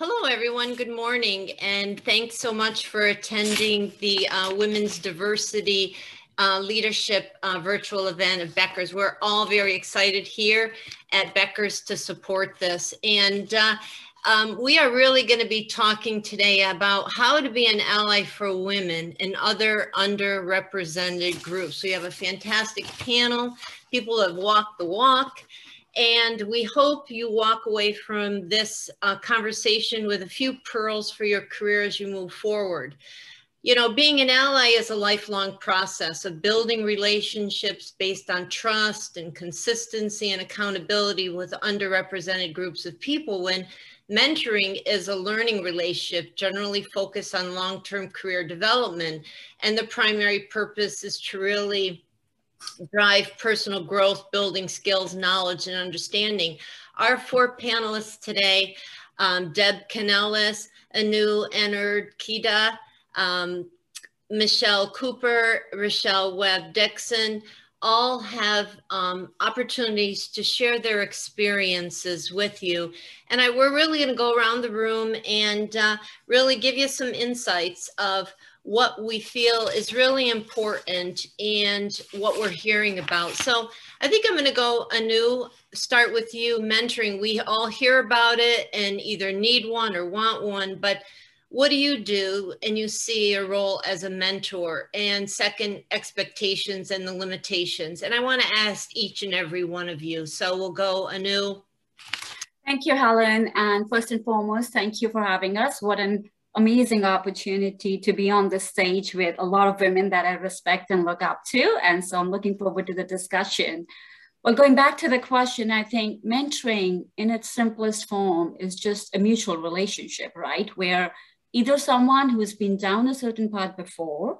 Hello, everyone. Good morning. And thanks so much for attending the uh, Women's Diversity uh, Leadership uh, virtual event of Becker's. We're all very excited here at Becker's to support this. And uh, um, we are really going to be talking today about how to be an ally for women and other underrepresented groups. We have a fantastic panel. People have walked the walk. And we hope you walk away from this uh, conversation with a few pearls for your career as you move forward. You know, being an ally is a lifelong process of building relationships based on trust and consistency and accountability with underrepresented groups of people when mentoring is a learning relationship generally focused on long-term career development. And the primary purpose is to really drive personal growth, building skills, knowledge, and understanding. Our four panelists today, um, Deb Canellis, Anu Ennard Kida, um, Michelle Cooper, Rochelle Webb Dixon, all have um, opportunities to share their experiences with you. And I, we're really going to go around the room and uh, really give you some insights of what we feel is really important and what we're hearing about. So I think I'm going to go Anu, start with you mentoring. We all hear about it and either need one or want one, but what do you do and you see a role as a mentor and second expectations and the limitations? And i want to ask each and every one of you. So we'll go anu. Thank you helen. And first and foremost thank you for having us. What an amazing opportunity to be on the stage with a lot of women that I respect and look up to. And so I'm looking forward to the discussion. But going back to the question, I think mentoring in its simplest form is just a mutual relationship, right? Where either someone who's been down a certain path before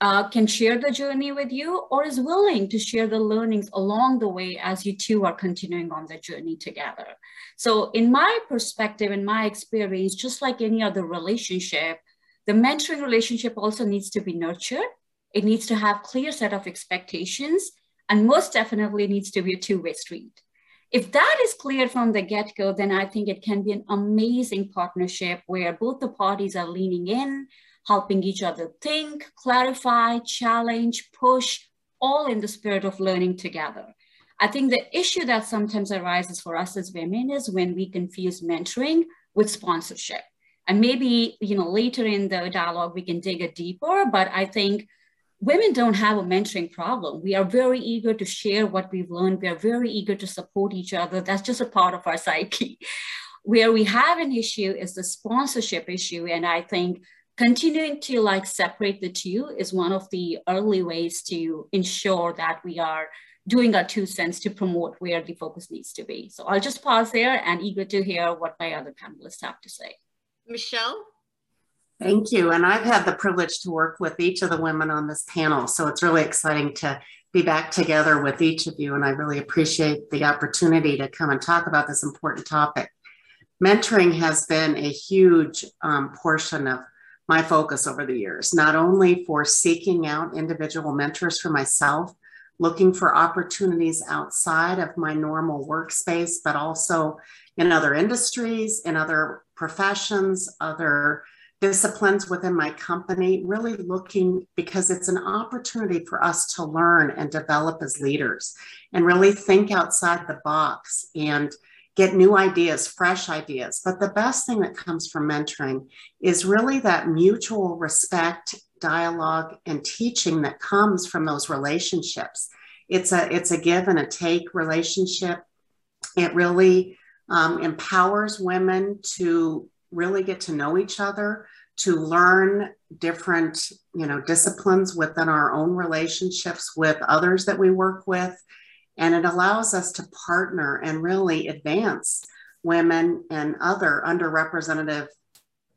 uh, can share the journey with you or is willing to share the learnings along the way as you two are continuing on the journey together. So in my perspective, in my experience, just like any other relationship, the mentoring relationship also needs to be nurtured. It needs to have clear set of expectations and most definitely needs to be a two-way street. If that is clear from the get-go, then I think it can be an amazing partnership where both the parties are leaning in, helping each other think, clarify, challenge, push, all in the spirit of learning together. I think the issue that sometimes arises for us as women is when we confuse mentoring with sponsorship. And maybe, you know, later in the dialogue, we can dig a deeper, but I think women don't have a mentoring problem. We are very eager to share what we've learned. We are very eager to support each other. That's just a part of our psyche. Where we have an issue is the sponsorship issue. And I think continuing to like separate the two is one of the early ways to ensure that we are doing our two cents to promote where the focus needs to be. So I'll just pause there and eager to hear what my other panelists have to say. Michelle? Thank you. And I've had the privilege to work with each of the women on this panel. So it's really exciting to be back together with each of you. And I really appreciate the opportunity to come and talk about this important topic. Mentoring has been a huge um, portion of my focus over the years, not only for seeking out individual mentors for myself, looking for opportunities outside of my normal workspace, but also in other industries, in other professions, other disciplines within my company, really looking because it's an opportunity for us to learn and develop as leaders and really think outside the box and get new ideas, fresh ideas. But the best thing that comes from mentoring is really that mutual respect, dialogue, and teaching that comes from those relationships. It's a it's a give and a take relationship. It really um, empowers women to really get to know each other, to learn different you know disciplines within our own relationships with others that we work with and it allows us to partner and really advance women and other underrepresented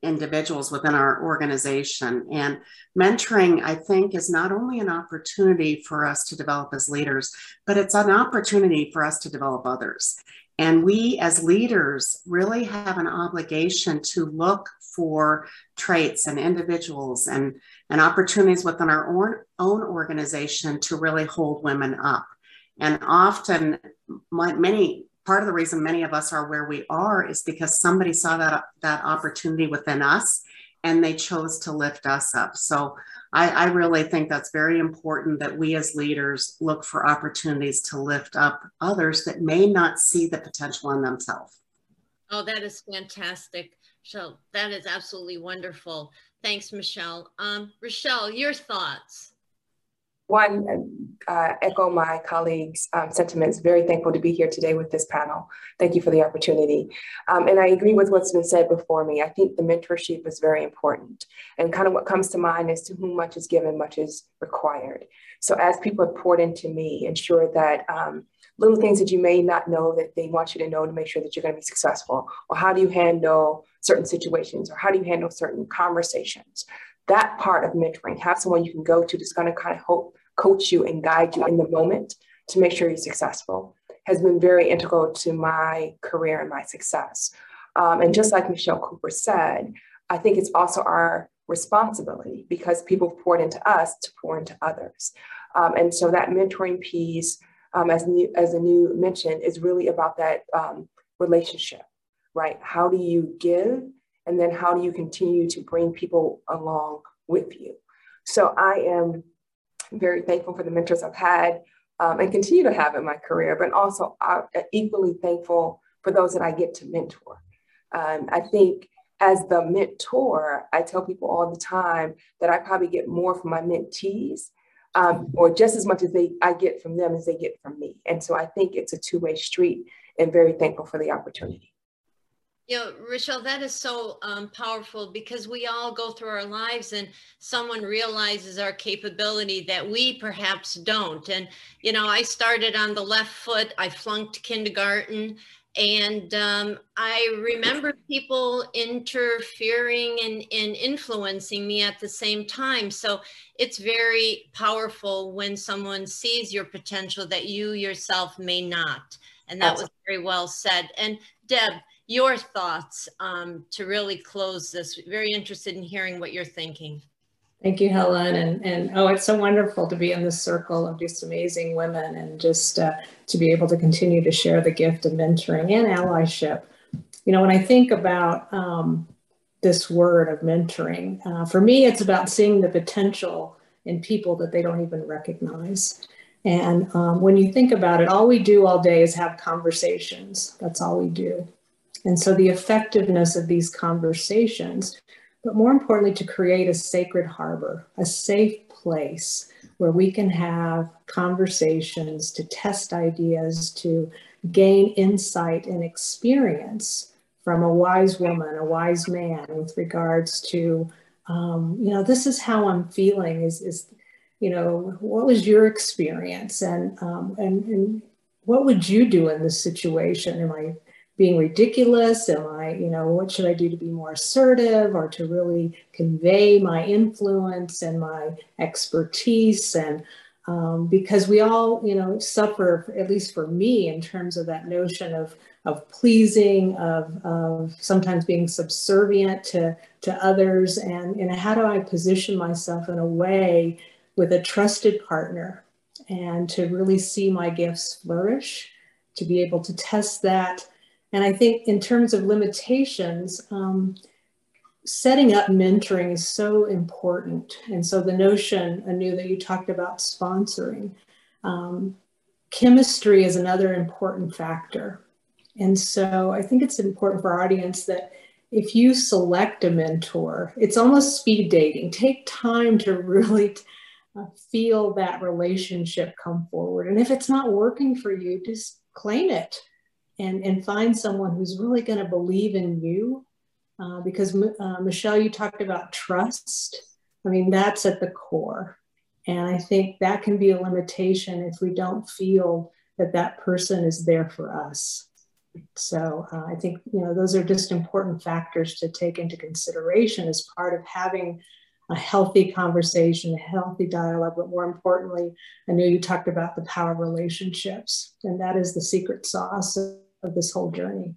individuals within our organization. And mentoring, I think, is not only an opportunity for us to develop as leaders, but it's an opportunity for us to develop others. And we as leaders really have an obligation to look for traits and individuals and, and opportunities within our own, own organization to really hold women up. And often, my, many part of the reason many of us are where we are is because somebody saw that that opportunity within us and they chose to lift us up. So I, I, really think that's very important that we as leaders look for opportunities to lift up others that may not see the potential in themselves. Oh, that is fantastic. Michelle, that is absolutely wonderful. Thanks, Michelle. Um, Rochelle, your thoughts? One, uh, echo my colleagues' um, sentiments. Very thankful to be here today with this panel. Thank you for the opportunity. Um, and I agree with what's been said before me. I think the mentorship is very important. And kind of what comes to mind is to whom much is given, much is required. So as people have poured into me, ensure that um, little things that you may not know that they want you to know to make sure that you're going to be successful. Or how do you handle certain situations? Or how do you handle certain conversations? That part of mentoring, have someone you can go to that's going to kind of help coach you and guide you in the moment to make sure you're successful has been very integral to my career and my success. Um, and just like Michelle Cooper said, I think it's also our responsibility because people poured into us to pour into others. Um, and so that mentoring piece, um, as, new, as is really about that um, relationship, right? How do you give? And then how do you continue to bring people along with you? So I am very thankful for the mentors I've had um, and continue to have in my career, but also uh, equally thankful for those that I get to mentor. Um, I think as the mentor, I tell people all the time that I probably get more from my mentees um, or just as much as they I get from them as they get from me. And so I think it's a two-way street and very thankful for the opportunity. You know, Rochelle, that is so um, powerful because we all go through our lives and someone realizes our capability that we perhaps don't. And, you know, I started on the left foot, I flunked kindergarten. And um, I remember people interfering and, and influencing me at the same time. So it's very powerful when someone sees your potential that you yourself may not. And that was very well said. And Deb, your thoughts um, to really close this. Very interested in hearing what you're thinking. Thank you, Helen. And, and oh, it's so wonderful to be in this circle of just amazing women and just uh, to be able to continue to share the gift of mentoring and allyship. You know, when I think about um, this word of mentoring, uh, for me, it's about seeing the potential in people that they don't even recognize. And um, when you think about it, all we do all day is have conversations. That's all we do. And so the effectiveness of these conversations, but more importantly, to create a sacred harbor, a safe place where we can have conversations to test ideas, to gain insight and experience from a wise woman, a wise man with regards to, um, you know, this is how I'm feeling is, is, you know, what was your experience and, um, and, and what would you do in this situation? Am I being ridiculous? Am I, you know, what should I do to be more assertive or to really convey my influence and my expertise? And um, because we all, you know, suffer, at least for me, in terms of that notion of of pleasing, of, of sometimes being subservient to, to others, and, and how do I position myself in a way with a trusted partner and to really see my gifts flourish, to be able to test that and I think in terms of limitations, um, setting up mentoring is so important. And so the notion, Anu, that you talked about sponsoring, um, chemistry is another important factor. And so I think it's important for our audience that if you select a mentor, it's almost speed dating. Take time to really uh, feel that relationship come forward. And if it's not working for you, just claim it and, and find someone who's really going to believe in you. Uh, because uh, Michelle, you talked about trust. I mean, that's at the core. And I think that can be a limitation if we don't feel that that person is there for us. So uh, I think, you know, those are just important factors to take into consideration as part of having a healthy conversation, a healthy dialogue, but more importantly, I know you talked about the power relationships, and that is the secret sauce of this whole journey.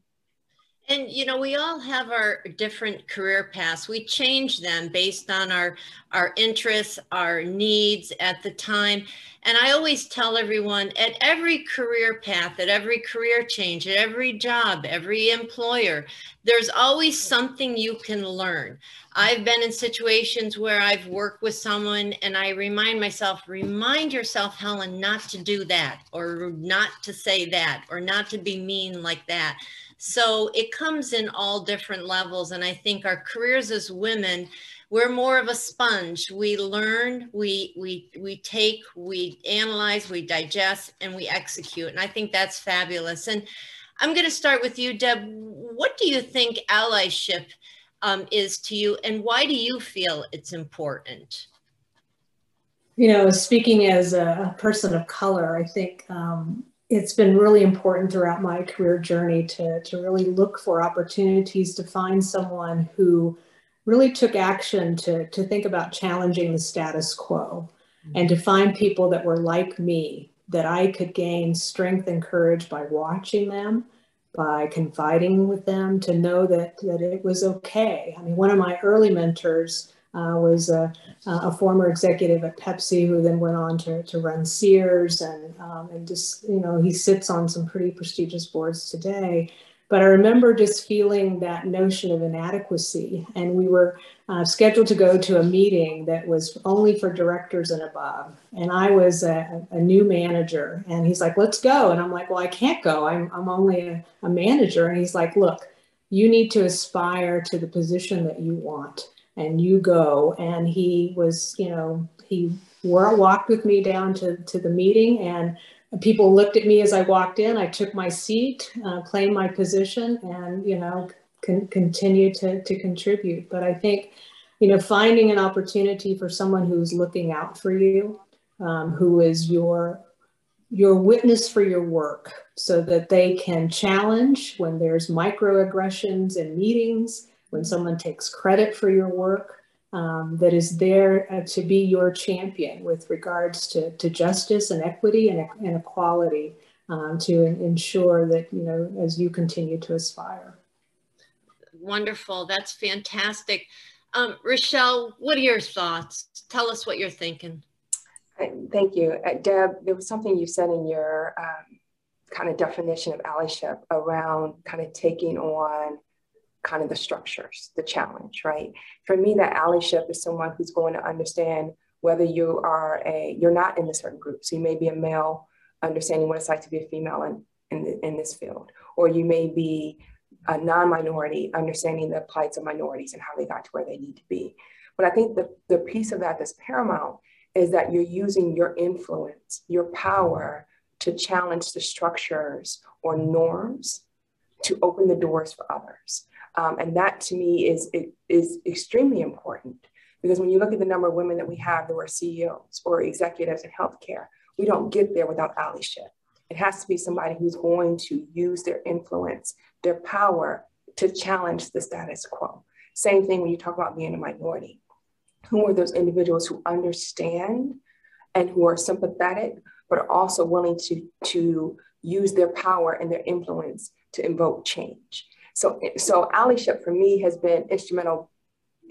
And you know, we all have our different career paths. We change them based on our our interests, our needs at the time. And I always tell everyone at every career path, at every career change, at every job, every employer, there's always something you can learn. I've been in situations where I've worked with someone and I remind myself, remind yourself, Helen, not to do that, or not to say that, or not to be mean like that so it comes in all different levels. And I think our careers as women, we're more of a sponge. We learn, we, we, we take, we analyze, we digest, and we execute. And I think that's fabulous. And I'm going to start with you, Deb. What do you think allyship um, is to you, and why do you feel it's important? You know, speaking as a person of color, I think um, it's been really important throughout my career journey to, to really look for opportunities to find someone who really took action to, to think about challenging the status quo mm-hmm. and to find people that were like me that I could gain strength and courage by watching them, by confiding with them, to know that, that it was okay. I mean, one of my early mentors uh, was a, a, former executive at Pepsi who then went on to, to run Sears and, um, and just, you know, he sits on some pretty prestigious boards today. But I remember just feeling that notion of inadequacy. And we were uh, scheduled to go to a meeting that was only for directors and above. And I was a, a, new manager. And he's like, let's go. And I'm like, well, I can't go. I'm, I'm only a, a manager. And he's like, look, you need to aspire to the position that you want and you go. And he was, you know, he walked with me down to, to the meeting and people looked at me as I walked in. I took my seat, uh, claimed my position and, you know, con- continued to, to contribute. But I think, you know, finding an opportunity for someone who's looking out for you, um, who is your your witness for your work so that they can challenge when there's microaggressions in meetings when someone takes credit for your work, um, that is there uh, to be your champion with regards to, to justice and equity and, and equality um, to ensure that, you know, as you continue to aspire. Wonderful. That's fantastic. Um, Rochelle, what are your thoughts? Tell us what you're thinking. Thank you. Uh, Deb, there was something you said in your um, kind of definition of allyship around kind of taking on kind of the structures, the challenge, right? For me, that allyship is someone who's going to understand whether you are a, you're not in a certain group. So you may be a male, understanding what it's like to be a female in, in, in this field, or you may be a non-minority, understanding the plights of minorities and how they got to where they need to be. But I think the, the piece of that that's paramount is that you're using your influence, your power to challenge the structures or norms to open the doors for others. Um, and that to me is, is extremely important because when you look at the number of women that we have that are CEOs or executives in healthcare, we don't get there without allyship. It has to be somebody who's going to use their influence, their power to challenge the status quo. Same thing when you talk about being a minority. Who are those individuals who understand and who are sympathetic, but are also willing to, to use their power and their influence to invoke change? So, so allyship for me has been instrumental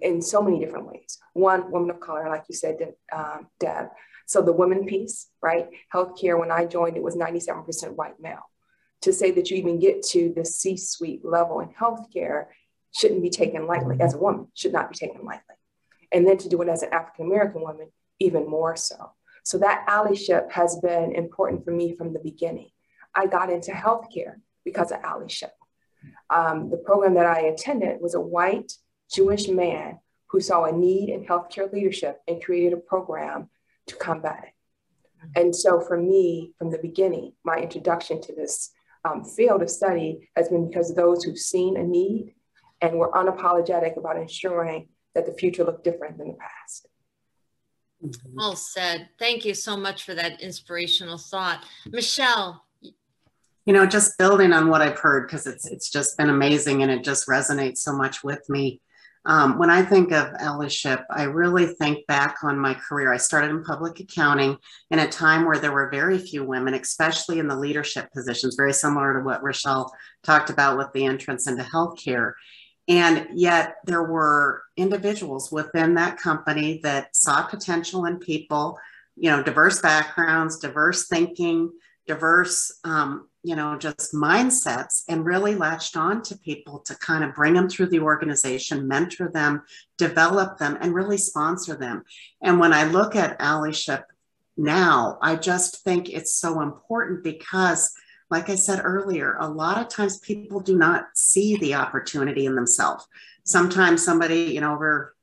in so many different ways. One, woman of color, like you said, um, Deb. So the women piece, right? Healthcare, when I joined, it was 97% white male. To say that you even get to the C-suite level in healthcare shouldn't be taken lightly as a woman, should not be taken lightly. And then to do it as an African-American woman, even more so. So that allyship has been important for me from the beginning. I got into healthcare because of allyship um, the program that I attended was a white Jewish man who saw a need in healthcare leadership and created a program to combat it. And so for me, from the beginning, my introduction to this um, field of study has been because of those who've seen a need and were unapologetic about ensuring that the future looked different than the past. Well said. Thank you so much for that inspirational thought. Michelle, you know, just building on what I've heard, because it's it's just been amazing and it just resonates so much with me. Um, when I think of allyship, I really think back on my career. I started in public accounting in a time where there were very few women, especially in the leadership positions, very similar to what Rochelle talked about with the entrance into healthcare. And yet there were individuals within that company that saw potential in people, you know, diverse backgrounds, diverse thinking, diverse, um, you know, just mindsets, and really latched on to people to kind of bring them through the organization, mentor them, develop them, and really sponsor them. And when I look at allyship now, I just think it's so important because like I said earlier, a lot of times people do not see the opportunity in themselves. Sometimes somebody, you know, over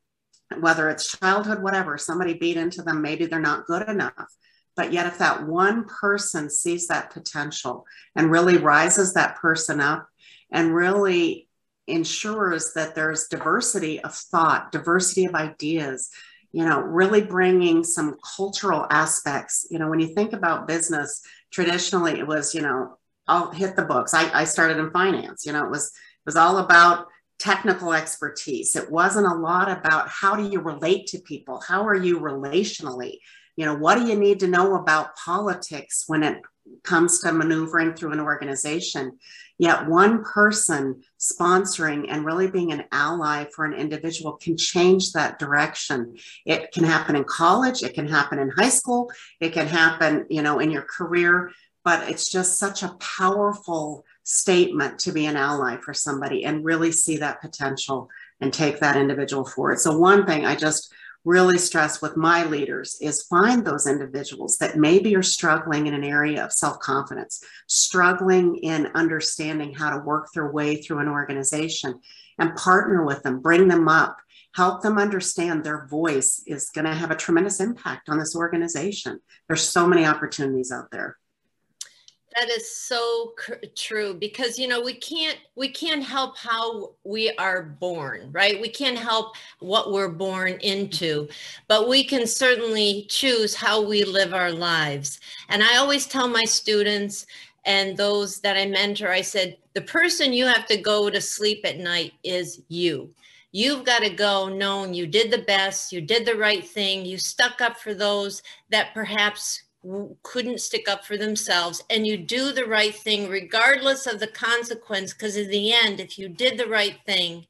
whether it's childhood, whatever, somebody beat into them, maybe they're not good enough. But yet, if that one person sees that potential and really rises that person up and really ensures that there's diversity of thought, diversity of ideas, you know, really bringing some cultural aspects. You know, when you think about business, traditionally it was, you know, I'll hit the books. I, I started in finance. You know, it was it was all about technical expertise. It wasn't a lot about how do you relate to people? How are you relationally? You know, what do you need to know about politics when it comes to maneuvering through an organization? Yet one person sponsoring and really being an ally for an individual can change that direction. It can happen in college, it can happen in high school, it can happen, you know, in your career but it's just such a powerful statement to be an ally for somebody and really see that potential and take that individual forward. So, one thing I just really stress with my leaders is find those individuals that maybe are struggling in an area of self confidence, struggling in understanding how to work their way through an organization and partner with them, bring them up, help them understand their voice is going to have a tremendous impact on this organization. There's so many opportunities out there. That is so true because you know we can't we can't help how we are born, right? We can't help what we're born into, but we can certainly choose how we live our lives. And I always tell my students and those that I mentor, I said, the person you have to go to sleep at night is you. You've got to go knowing you did the best, you did the right thing, you stuck up for those that perhaps couldn't stick up for themselves and you do the right thing regardless of the consequence because in the end if you did the right thing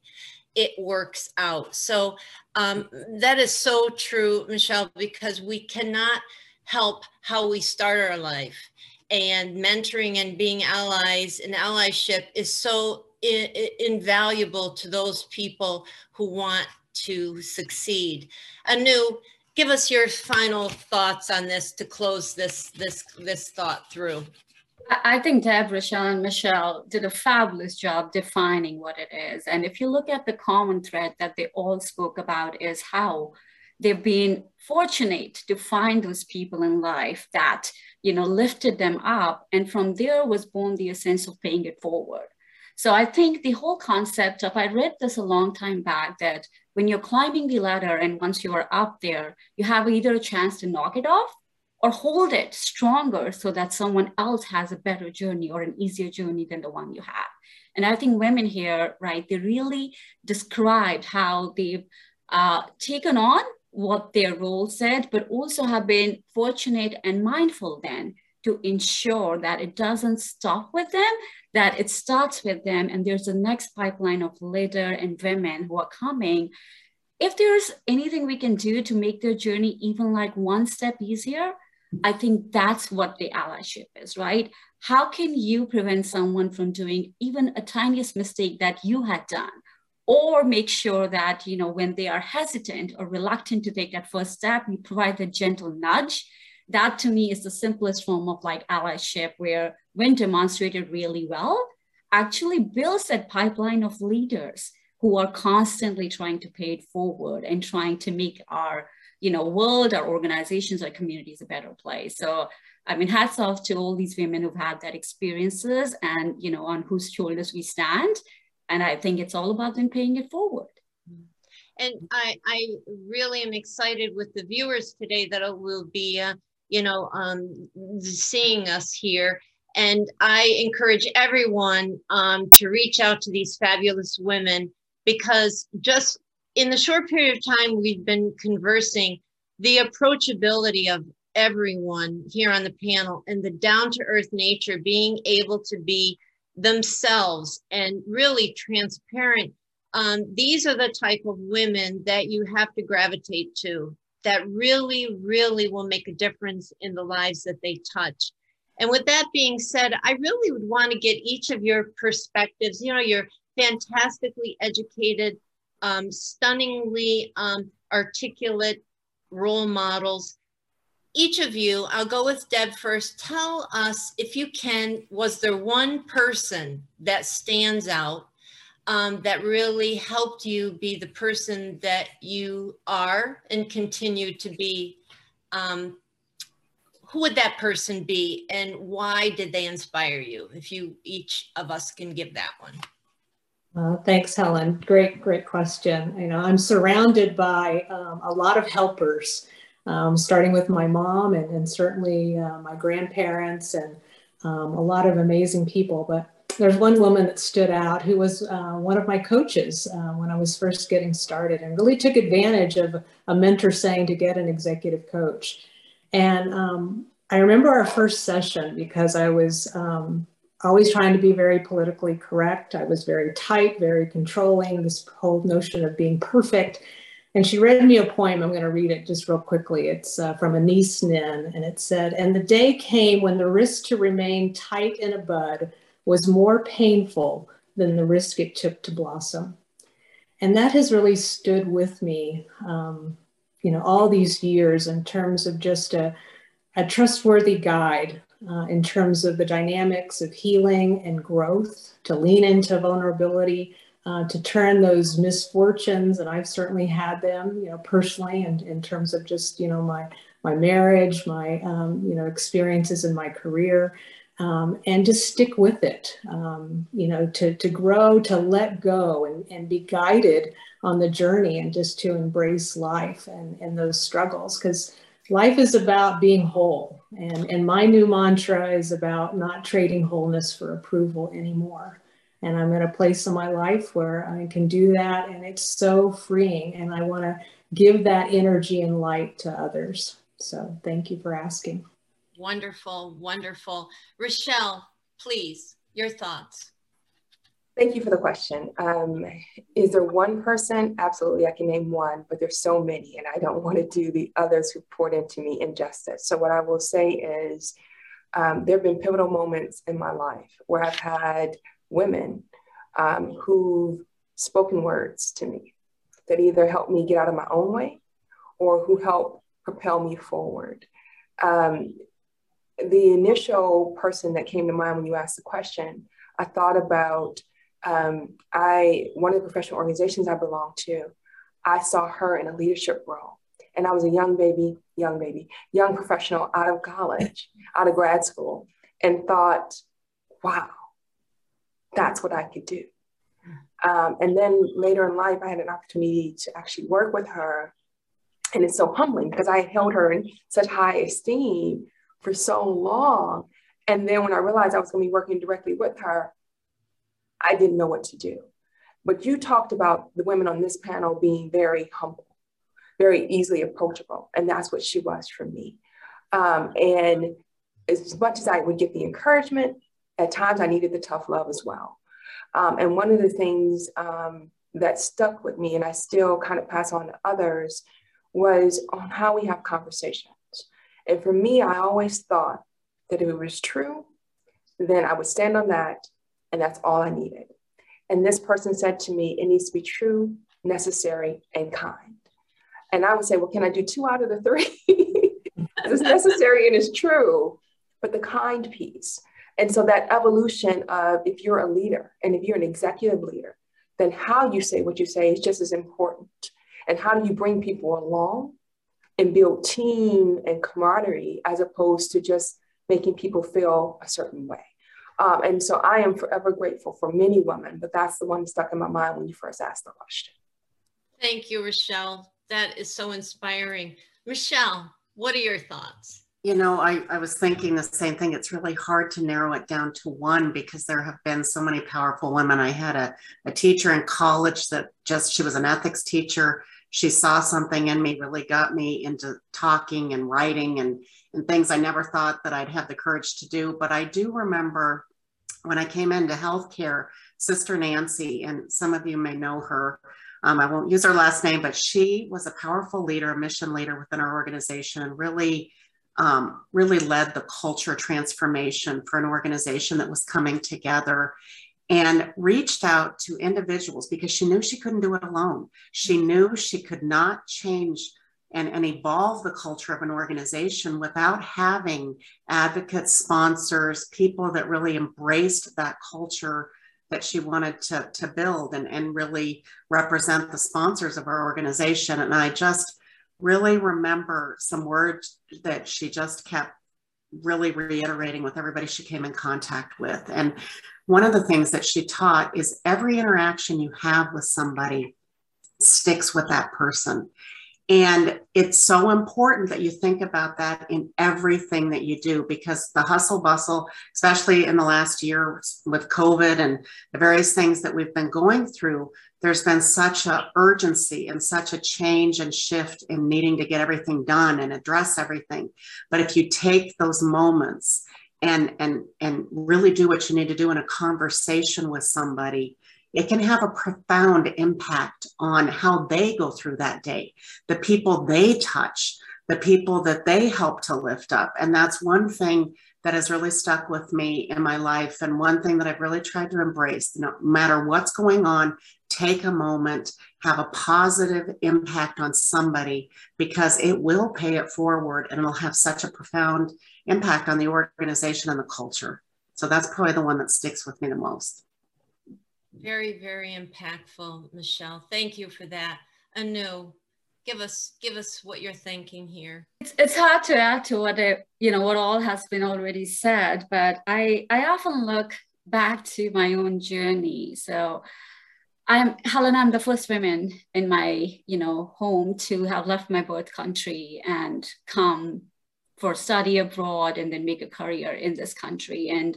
it works out. So um, that is so true michelle because we cannot help how we start our life and mentoring and being allies and allyship is so invaluable to those people who want to succeed. Anu give us your final thoughts on this to close this this this thought through. I think Deb, Rochelle, and Michelle did a fabulous job defining what it is. And if you look at the common thread that they all spoke about is how they've been fortunate to find those people in life that, you know, lifted them up. And from there was born the sense of paying it forward. So I think the whole concept of, I read this a long time back that when you're climbing the ladder and once you are up there, you have either a chance to knock it off or hold it stronger so that someone else has a better journey or an easier journey than the one you have. And I think women here, right, they really described how they've uh, taken on what their role said, but also have been fortunate and mindful then to ensure that it doesn't stop with them, that it starts with them, and there's a next pipeline of leader and women who are coming. If there's anything we can do to make their journey even like one step easier, I think that's what the allyship is, right? How can you prevent someone from doing even a tiniest mistake that you had done? Or make sure that, you know, when they are hesitant or reluctant to take that first step, you provide a gentle nudge that to me is the simplest form of like allyship where when demonstrated really well actually builds that pipeline of leaders who are constantly trying to pay it forward and trying to make our you know world our organizations our communities a better place. So i mean hats off to all these women who've had that experiences and you know on whose shoulders we stand. And i think it's all about them paying it forward. And I, I really am excited with the viewers today that will be uh, you know, um, seeing us here. And I encourage everyone um, to reach out to these fabulous women because just in the short period of time we've been conversing, the approachability of everyone here on the panel and the down to earth nature, being able to be themselves and really transparent. Um, these are the type of women that you have to gravitate to that really, really will make a difference in the lives that they touch. And with that being said, I really would want to get each of your perspectives. You know, you're fantastically educated, um, stunningly um, articulate role models. Each of you, I'll go with Deb first. Tell us, if you can, was there one person that stands out um, that really helped you be the person that you are and continue to be? Um, who would that person be and why did they inspire you? If you each of us can give that one. Uh, thanks, Helen. Great, great question. You know, I'm surrounded by um, a lot of helpers, um, starting with my mom and, and certainly uh, my grandparents and um, a lot of amazing people. But there's one woman that stood out who was uh, one of my coaches uh, when I was first getting started and really took advantage of a mentor saying to get an executive coach. And um, I remember our first session because I was um, always trying to be very politically correct. I was very tight, very controlling, this whole notion of being perfect. And she read me a poem. I'm going to read it just real quickly. It's uh, from Anais Nin, and it said, And the day came when the risk to remain tight in a bud was more painful than the risk it took to blossom. And that has really stood with me, um, you know, all these years in terms of just a, a trustworthy guide uh, in terms of the dynamics of healing and growth, to lean into vulnerability, uh, to turn those misfortunes, and I've certainly had them, you know, personally, and in terms of just, you know, my my marriage, my, um, you know, experiences in my career, um, and just stick with it, um, you know, to, to grow, to let go and, and be guided on the journey and just to embrace life and, and those struggles. Because life is about being whole. And, and my new mantra is about not trading wholeness for approval anymore. And I'm in a place in my life where I can do that. And it's so freeing. And I want to give that energy and light to others. So thank you for asking. Wonderful, wonderful. Rochelle, please, your thoughts. Thank you for the question. Um, is there one person? Absolutely, I can name one, but there's so many, and I don't want to do the others who poured into me injustice. So, what I will say is um, there have been pivotal moments in my life where I've had women um, who've spoken words to me that either helped me get out of my own way or who helped propel me forward. Um, the initial person that came to mind when you asked the question, I thought about um, I one of the professional organizations I belong to, I saw her in a leadership role. And I was a young baby, young baby, young professional out of college, out of grad school, and thought, wow, that's what I could do. Um, and then later in life, I had an opportunity to actually work with her. And it's so humbling because I held her in such high esteem for so long. And then when I realized I was going to be working directly with her, I didn't know what to do. But you talked about the women on this panel being very humble, very easily approachable. And that's what she was for me. Um, and as much as I would get the encouragement, at times I needed the tough love as well. Um, and one of the things um, that stuck with me, and I still kind of pass on to others, was on how we have conversations. And for me, I always thought that if it was true, then I would stand on that and that's all I needed. And this person said to me, it needs to be true, necessary, and kind. And I would say, well, can I do two out of the three? it's necessary and it's true, but the kind piece. And so that evolution of if you're a leader and if you're an executive leader, then how you say what you say is just as important. And how do you bring people along and build team and camaraderie as opposed to just making people feel a certain way? Um, and so I am forever grateful for many women, but that's the one stuck in my mind when you first asked the question. Thank you, Rochelle. That is so inspiring. Michelle, what are your thoughts? You know, I, I was thinking the same thing. It's really hard to narrow it down to one because there have been so many powerful women. I had a, a teacher in college that just, she was an ethics teacher. She saw something in me, really got me into talking and writing and, and things I never thought that I'd have the courage to do. But I do remember when I came into healthcare, Sister Nancy, and some of you may know her. Um, I won't use her last name, but she was a powerful leader, a mission leader within our organization, and really um, really led the culture transformation for an organization that was coming together and reached out to individuals because she knew she couldn't do it alone. She knew she could not change and, and evolve the culture of an organization without having advocates, sponsors, people that really embraced that culture that she wanted to, to build and, and really represent the sponsors of our organization. And I just really remember some words that she just kept really reiterating with everybody she came in contact with. And one of the things that she taught is every interaction you have with somebody sticks with that person. And it's so important that you think about that in everything that you do because the hustle bustle, especially in the last year with COVID and the various things that we've been going through, there's been such a urgency and such a change and shift in needing to get everything done and address everything. But if you take those moments and and and really do what you need to do in a conversation with somebody, it can have a profound impact on how they go through that day, the people they touch, the people that they help to lift up. And that's one thing that has really stuck with me in my life. And one thing that I've really tried to embrace no matter what's going on, take a moment, have a positive impact on somebody because it will pay it forward and it'll have such a profound impact on the organization and the culture. So that's probably the one that sticks with me the most. Very, very impactful, Michelle. Thank you for that. Anu, give us give us what you're thinking here. It's, it's hard to add to what I, you know what all has been already said, but I I often look back to my own journey. So I'm Helen. I'm the first woman in my you know home to have left my birth country and come for study abroad and then make a career in this country. And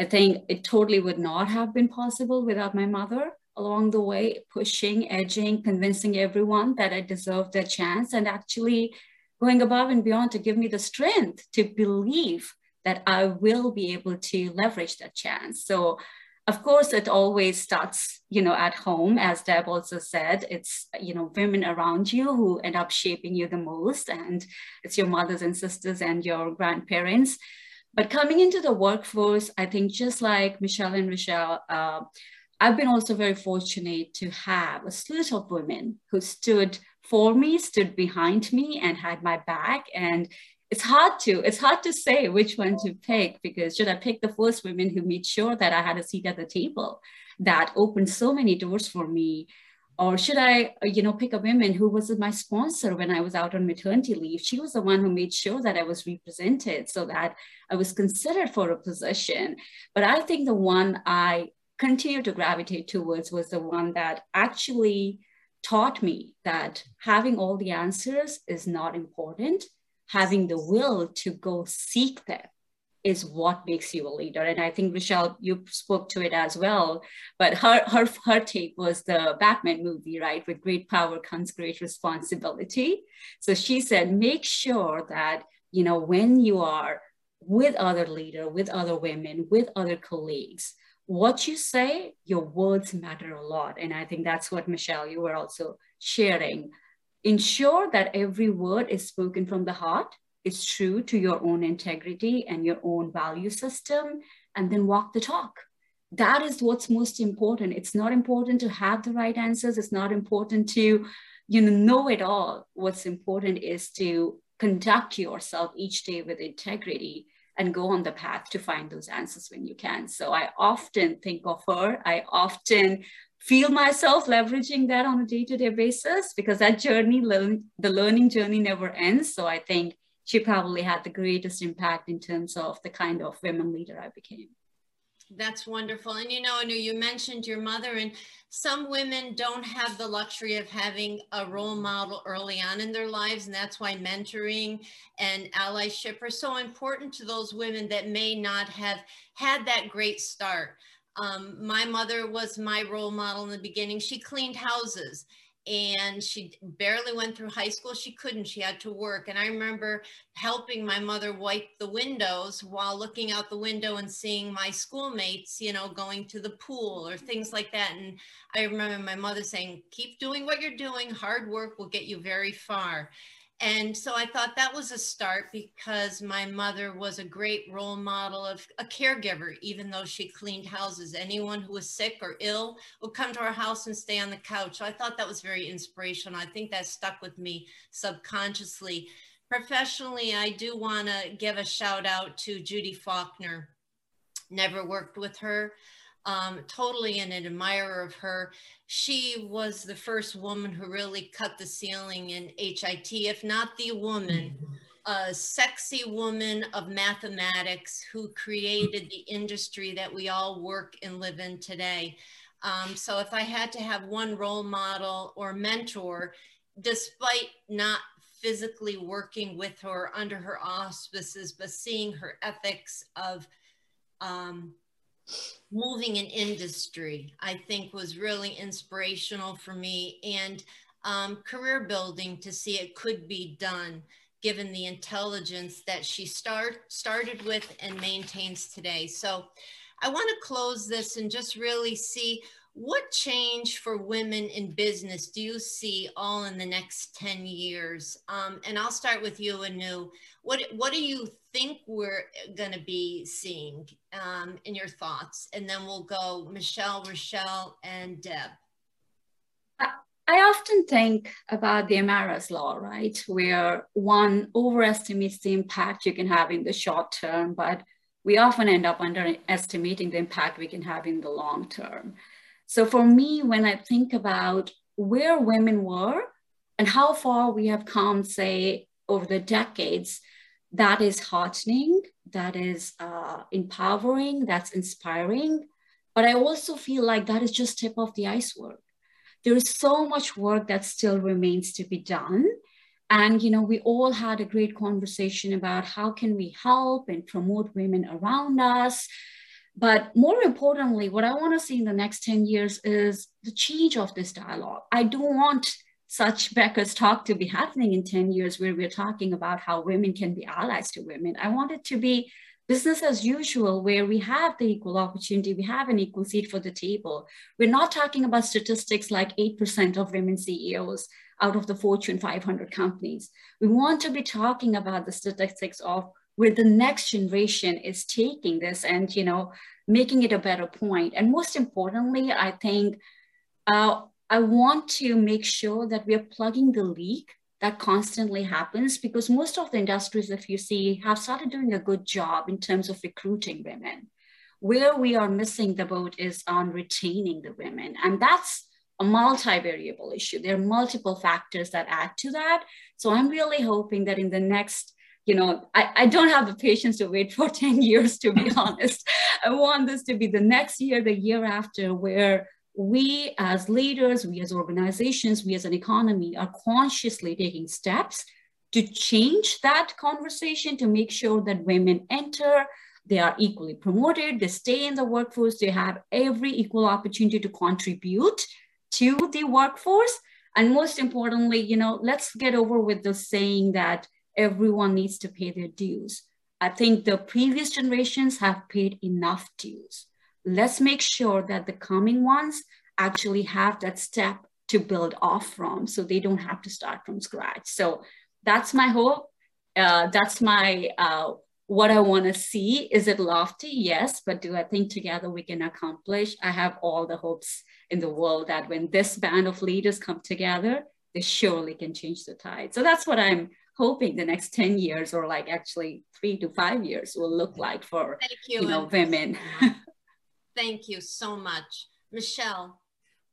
I think it totally would not have been possible without my mother along the way, pushing, edging, convincing everyone that I deserved a chance and actually going above and beyond to give me the strength to believe that I will be able to leverage that chance. So of course, it always starts, you know, at home, as Deb also said, it's, you know, women around you who end up shaping you the most. And it's your mothers and sisters and your grandparents. But coming into the workforce, I think just like Michelle and Michelle, uh, I've been also very fortunate to have a slew of women who stood for me, stood behind me, and had my back. And it's hard to it's hard to say which one to pick because should I pick the first women who made sure that I had a seat at the table that opened so many doors for me or should I, uh, you know, pick a woman who was my sponsor when I was out on maternity leave? She was the one who made sure that I was represented so that I was considered for a position. But I think the one I continued to gravitate towards was the one that actually taught me that having all the answers is not important. Having the will to go seek them is what makes you a leader. And I think Michelle, you spoke to it as well. But her her her take was the Batman movie, right? With great power comes great responsibility. So she said, make sure that you know when you are with other leader, with other women, with other colleagues, what you say, your words matter a lot. And I think that's what Michelle, you were also sharing. Ensure that every word is spoken from the heart is true to your own integrity and your own value system, and then walk the talk. That is what's most important. It's not important to have the right answers. It's not important to, you know, know it all. What's important is to conduct yourself each day with integrity and go on the path to find those answers when you can. So I often think of her. I often feel myself leveraging that on a day-to-day basis because that journey, the learning journey never ends. So I think she probably had the greatest impact in terms of the kind of women leader I became. That's wonderful. And you know, Anu, you mentioned your mother, and some women don't have the luxury of having a role model early on in their lives. And that's why mentoring and allyship are so important to those women that may not have had that great start. Um, my mother was my role model in the beginning. She cleaned houses and she barely went through high school. She couldn't, she had to work. And I remember helping my mother wipe the windows while looking out the window and seeing my schoolmates, you know, going to the pool or mm-hmm. things like that. And I remember my mother saying, keep doing what you're doing. Hard work will get you very far. And so I thought that was a start because my mother was a great role model of a caregiver, even though she cleaned houses. Anyone who was sick or ill would come to our house and stay on the couch. So I thought that was very inspirational. I think that stuck with me subconsciously. Professionally, I do want to give a shout out to Judy Faulkner. Never worked with her um, totally an admirer of her. She was the first woman who really cut the ceiling in HIT, if not the woman, a sexy woman of mathematics who created the industry that we all work and live in today. Um, so if I had to have one role model or mentor, despite not physically working with her under her auspices, but seeing her ethics of um, moving an industry, I think was really inspirational for me and um, career building to see it could be done given the intelligence that she start, started with and maintains today. So I want to close this and just really see what change for women in business do you see all in the next 10 years? Um, and I'll start with you, Anu. What, what do you think we're going to be seeing um, in your thoughts? And then we'll go Michelle, Rochelle, and Deb. I often think about the Amara's law, right? Where one overestimates the impact you can have in the short term, but we often end up underestimating the impact we can have in the long term. So for me, when I think about where women were and how far we have come, say, over the decades, that is heartening, that is uh, empowering, that's inspiring. But I also feel like that is just tip of the iceberg. There is so much work that still remains to be done. And, you know, we all had a great conversation about how can we help and promote women around us, but more importantly, what I want to see in the next 10 years is the change of this dialogue. I don't want such Becker's talk to be happening in 10 years where we're talking about how women can be allies to women. I want it to be business as usual, where we have the equal opportunity, we have an equal seat for the table. We're not talking about statistics like 8% of women CEOs out of the Fortune 500 companies. We want to be talking about the statistics of where the next generation is taking this and you know making it a better point. And most importantly i think uh, i want to make sure that we are plugging the leak that constantly happens because most of the industries if you see have started doing a good job in terms of recruiting women. Where we are missing the boat is on retaining the women. And that's a multi-variable issue. There are multiple factors that add to that. So i'm really hoping that in the next you know, I, I don't have the patience to wait for 10 years, to be honest. I want this to be the next year, the year after, where we as leaders, we as organizations, we as an economy are consciously taking steps to change that conversation to make sure that women enter, they are equally promoted, they stay in the workforce, they have every equal opportunity to contribute to the workforce. And most importantly, you know, let's get over with the saying that everyone needs to pay their dues. I think the previous generations have paid enough dues. Let's make sure that the coming ones actually have that step to build off from so they don't have to start from scratch. So that's my hope. Uh, that's my uh, what I want to see. Is it lofty? Yes, but do I think together we can accomplish? I have all the hopes in the world that when this band of leaders come together, they surely can change the tide. So that's what I'm hoping the next 10 years or like actually three to five years will look like for Thank you, you know women Thank you so much. Michelle.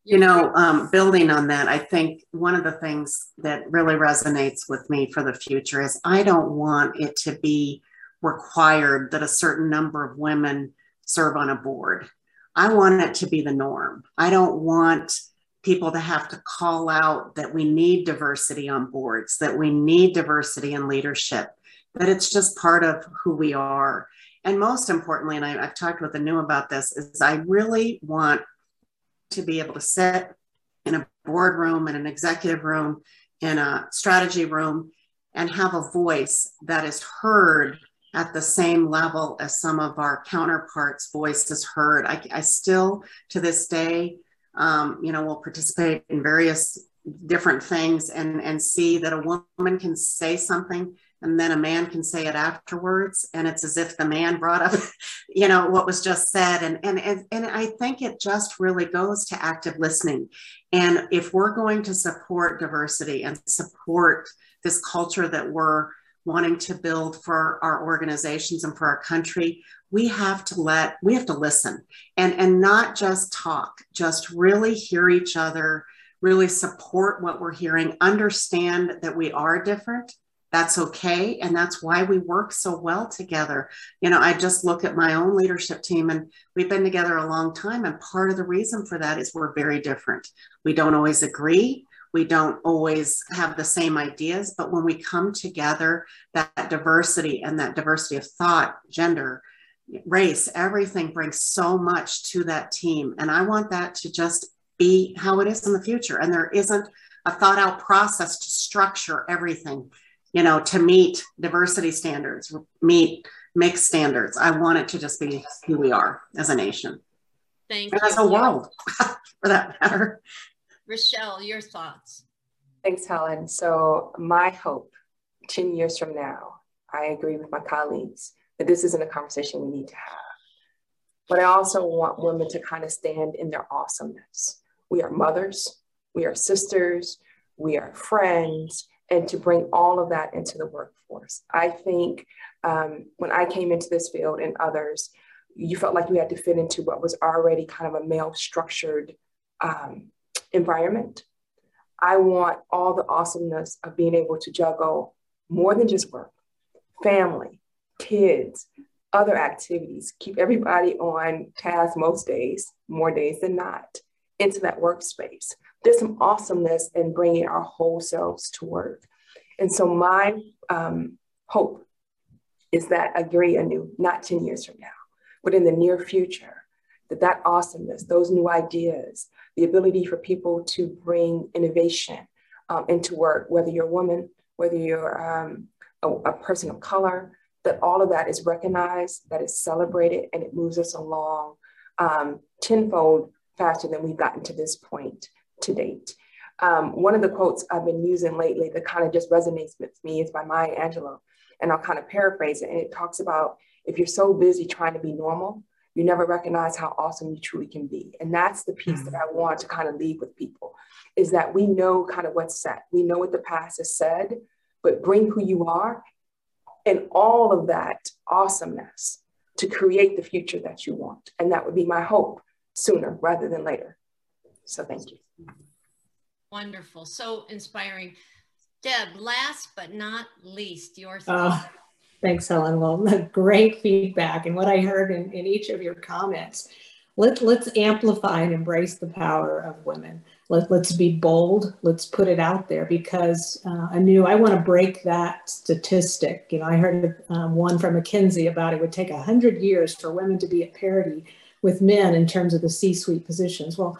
You know, um, building on that, I think one of the things that really resonates with me for the future is I don't want it to be required that a certain number of women serve on a board. I want it to be the norm. I don't want people to have to call out that we need diversity on boards, that we need diversity in leadership, that it's just part of who we are. And most importantly, and I, have talked with Anu about this, is I really want to be able to sit in a boardroom, in an executive room, in a strategy room, and have a voice that is heard at the same level as some of our counterparts' voice is heard. I, I still, to this day, um, you know, will participate in various different things and, and see that a woman can say something and then a man can say it afterwards. And it's as if the man brought up you know what was just said. And and and, and i think it just really goes to active listening. And if we're going to support diversity and support this culture that we're wanting to build for our organizations and for our country we have to let we have to listen and and not just talk just really hear each other really support what we're hearing understand that we are different. That's okay and that's why we work so well together. You know i just look at my own leadership team and we've been together a long time and part of the reason for that is we're very different. We don't always agree we don't always have the same ideas but when we come together that, that diversity and that diversity of thought gender race everything brings so much to that team and i want that to just be how it is in the future and there isn't a thought out process to structure everything you know, to meet diversity standards, meet mixed standards. I want it to just be who we are as a nation. Thank and you. As a world, for that matter. Rochelle, your thoughts. Thanks, Helen. So, my hope 10 years from now, I agree with my colleagues that this isn't a conversation we need to have. But I also want women to kind of stand in their awesomeness. We are mothers, we are sisters, we are friends, and to bring all of that into the workforce. I think um, when I came into this field and others, you felt like you had to fit into what was already kind of a male structured um, environment. I want all the awesomeness of being able to juggle more than just work, family, kids, other activities, keep everybody on task most days, more days than not, into that workspace there's some awesomeness in bringing our whole selves to work. And so my um, hope is that I agree Anu, not 10 years from now, but in the near future, that that awesomeness, those new ideas, the ability for people to bring innovation um, into work, whether you're a woman, whether you're um, a, a person of color, that all of that is recognized, that is celebrated, and it moves us along um, tenfold faster than we've gotten to this point to date. Um, one of the quotes I've been using lately that kind of just resonates with me is by Maya Angelou. And I'll kind of paraphrase it. And it talks about if you're so busy trying to be normal, you never recognize how awesome you truly can be. And that's the piece that I want to kind of leave with people is that we know kind of what's set. We know what the past has said, but bring who you are and all of that awesomeness to create the future that you want. And that would be my hope sooner rather than later. So thank you. Wonderful. So inspiring. Deb, last but not least, your thoughts. Uh, thanks, Helen. Well, great feedback. And what I heard in, in each of your comments, let, let's amplify and embrace the power of women. Let, let's be bold. Let's put it out there because uh, I knew I want to break that statistic. You know, I heard um, one from McKinsey about it would take 100 years for women to be at parity with men in terms of the C-suite positions. Well,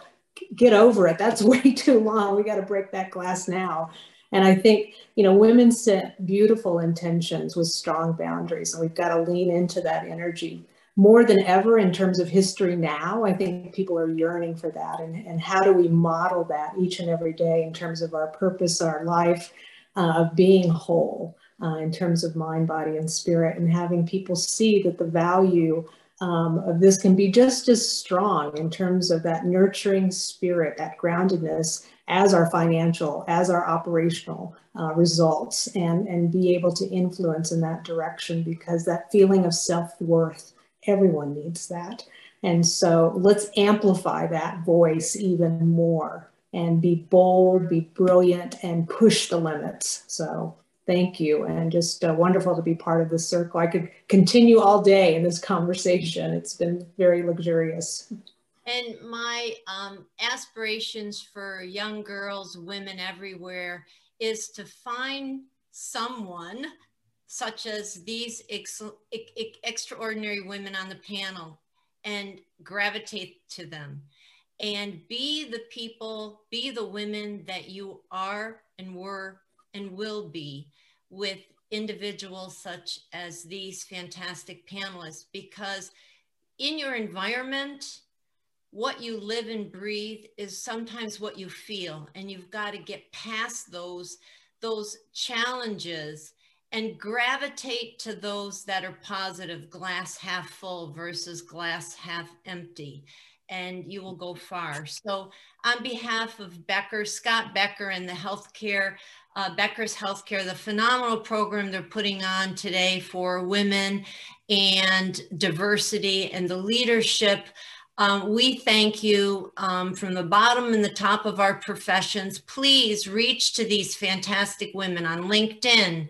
get over it. That's way too long. We got to break that glass now. And I think, you know, women set beautiful intentions with strong boundaries, and we've got to lean into that energy more than ever in terms of history now. I think people are yearning for that. And, and how do we model that each and every day in terms of our purpose, our life, uh, of being whole uh, in terms of mind, body, and spirit, and having people see that the value um, of this can be just as strong in terms of that nurturing spirit, that groundedness as our financial, as our operational uh, results and, and be able to influence in that direction because that feeling of self-worth, everyone needs that. And so let's amplify that voice even more and be bold, be brilliant, and push the limits. So thank you and just uh, wonderful to be part of this circle. I could continue all day in this conversation. It's been very luxurious. And my um, aspirations for young girls, women everywhere, is to find someone such as these ex extraordinary women on the panel and gravitate to them and be the people, be the women that you are and were and will be with individuals such as these fantastic panelists because in your environment, what you live and breathe is sometimes what you feel and you've got to get past those those challenges and gravitate to those that are positive glass half full versus glass half empty and you will go far so on behalf of becker scott becker and the healthcare uh, Becker's Healthcare, the phenomenal program they're putting on today for women and diversity and the leadership. Um, we thank you um, from the bottom and the top of our professions. Please reach to these fantastic women on LinkedIn,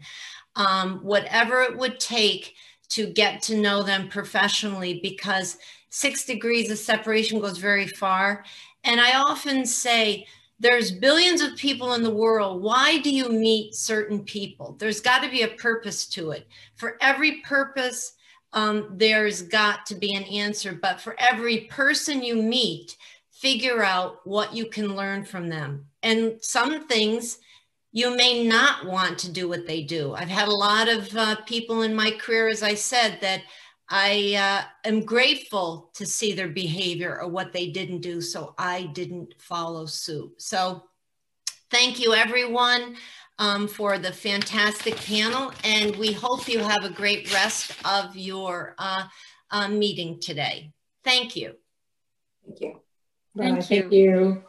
um, whatever it would take to get to know them professionally because six degrees of separation goes very far. And I often say, there's billions of people in the world. Why do you meet certain people? There's got to be a purpose to it. For every purpose, um, there's got to be an answer. But for every person you meet, figure out what you can learn from them. And some things you may not want to do what they do. I've had a lot of uh, people in my career, as I said, that I uh, am grateful to see their behavior or what they didn't do, so I didn't follow suit. So thank you everyone um, for the fantastic panel, and we hope you have a great rest of your uh, uh, meeting today. Thank you. Thank you. Thank, you. Thank you.